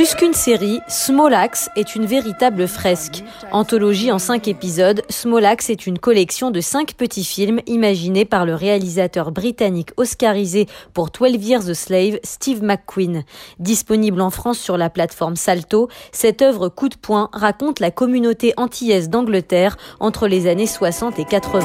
Plus qu'une série, Small Axe est une véritable fresque. Anthologie en cinq épisodes, Small Axe est une collection de cinq petits films imaginés par le réalisateur britannique oscarisé pour 12 Years a Slave, Steve McQueen. Disponible en France sur la plateforme Salto, cette œuvre coup de poing raconte la communauté antillaise d'Angleterre entre les années 60 et 80.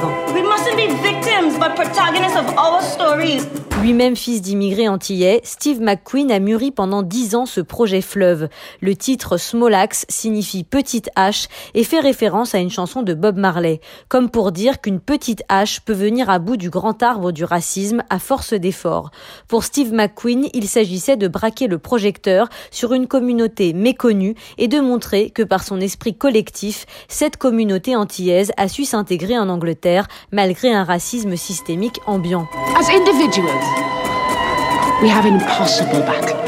Lui-même fils d'immigrés antillais, Steve McQueen a mûri pendant dix ans ce projet fleuve. Le titre Small Axe signifie petite hache et fait référence à une chanson de Bob Marley, comme pour dire qu'une petite hache peut venir à bout du grand arbre du racisme à force d'efforts. Pour Steve McQueen, il s'agissait de braquer le projecteur sur une communauté méconnue et de montrer que par son esprit collectif, cette communauté antillaise a su s'intégrer en Angleterre malgré un racisme systémique ambiant. As individuals, we have an impossible battle.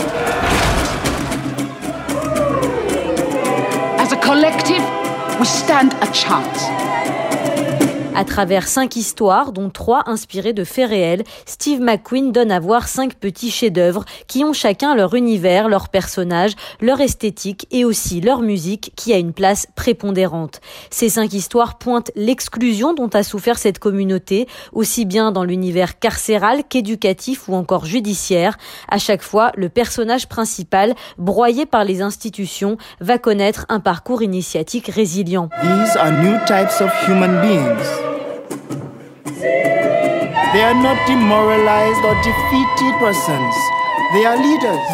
As a collective, we stand a chance. À travers cinq histoires, dont trois inspirées de faits réels, Steve McQueen donne à voir cinq petits chefs-d'œuvre qui ont chacun leur univers, leur personnage, leur esthétique et aussi leur musique qui a une place prépondérante. Ces cinq histoires pointent l'exclusion dont a souffert cette communauté, aussi bien dans l'univers carcéral qu'éducatif ou encore judiciaire. À chaque fois, le personnage principal, broyé par les institutions, va connaître un parcours initiatique résilient. They are not demoralized or defeated persons.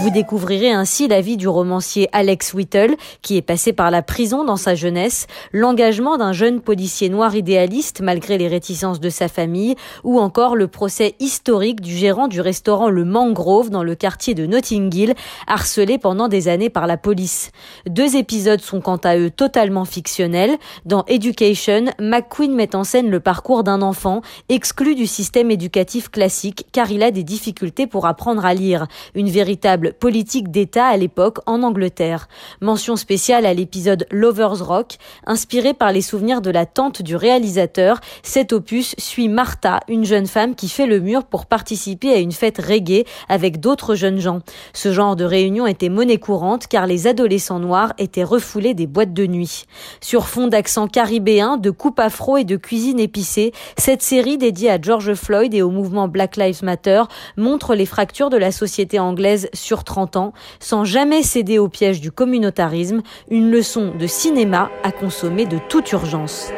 Vous découvrirez ainsi la vie du romancier Alex Whittle, qui est passé par la prison dans sa jeunesse, l'engagement d'un jeune policier noir idéaliste malgré les réticences de sa famille, ou encore le procès historique du gérant du restaurant Le Mangrove dans le quartier de Notting Hill, harcelé pendant des années par la police. Deux épisodes sont quant à eux totalement fictionnels. Dans Education, McQueen met en scène le parcours d'un enfant exclu du système éducatif classique car il a des difficultés pour apprendre à lire une véritable politique d'État à l'époque en Angleterre. Mention spéciale à l'épisode Lovers Rock, inspiré par les souvenirs de la tante du réalisateur. Cet opus suit Martha, une jeune femme qui fait le mur pour participer à une fête reggae avec d'autres jeunes gens. Ce genre de réunion était monnaie courante car les adolescents noirs étaient refoulés des boîtes de nuit. Sur fond d'accent caribéen, de coupe afro et de cuisine épicée, cette série dédiée à George Floyd et au mouvement Black Lives Matter montre les fractures de la anglaise sur 30 ans, sans jamais céder au piège du communautarisme, une leçon de cinéma à consommer de toute urgence.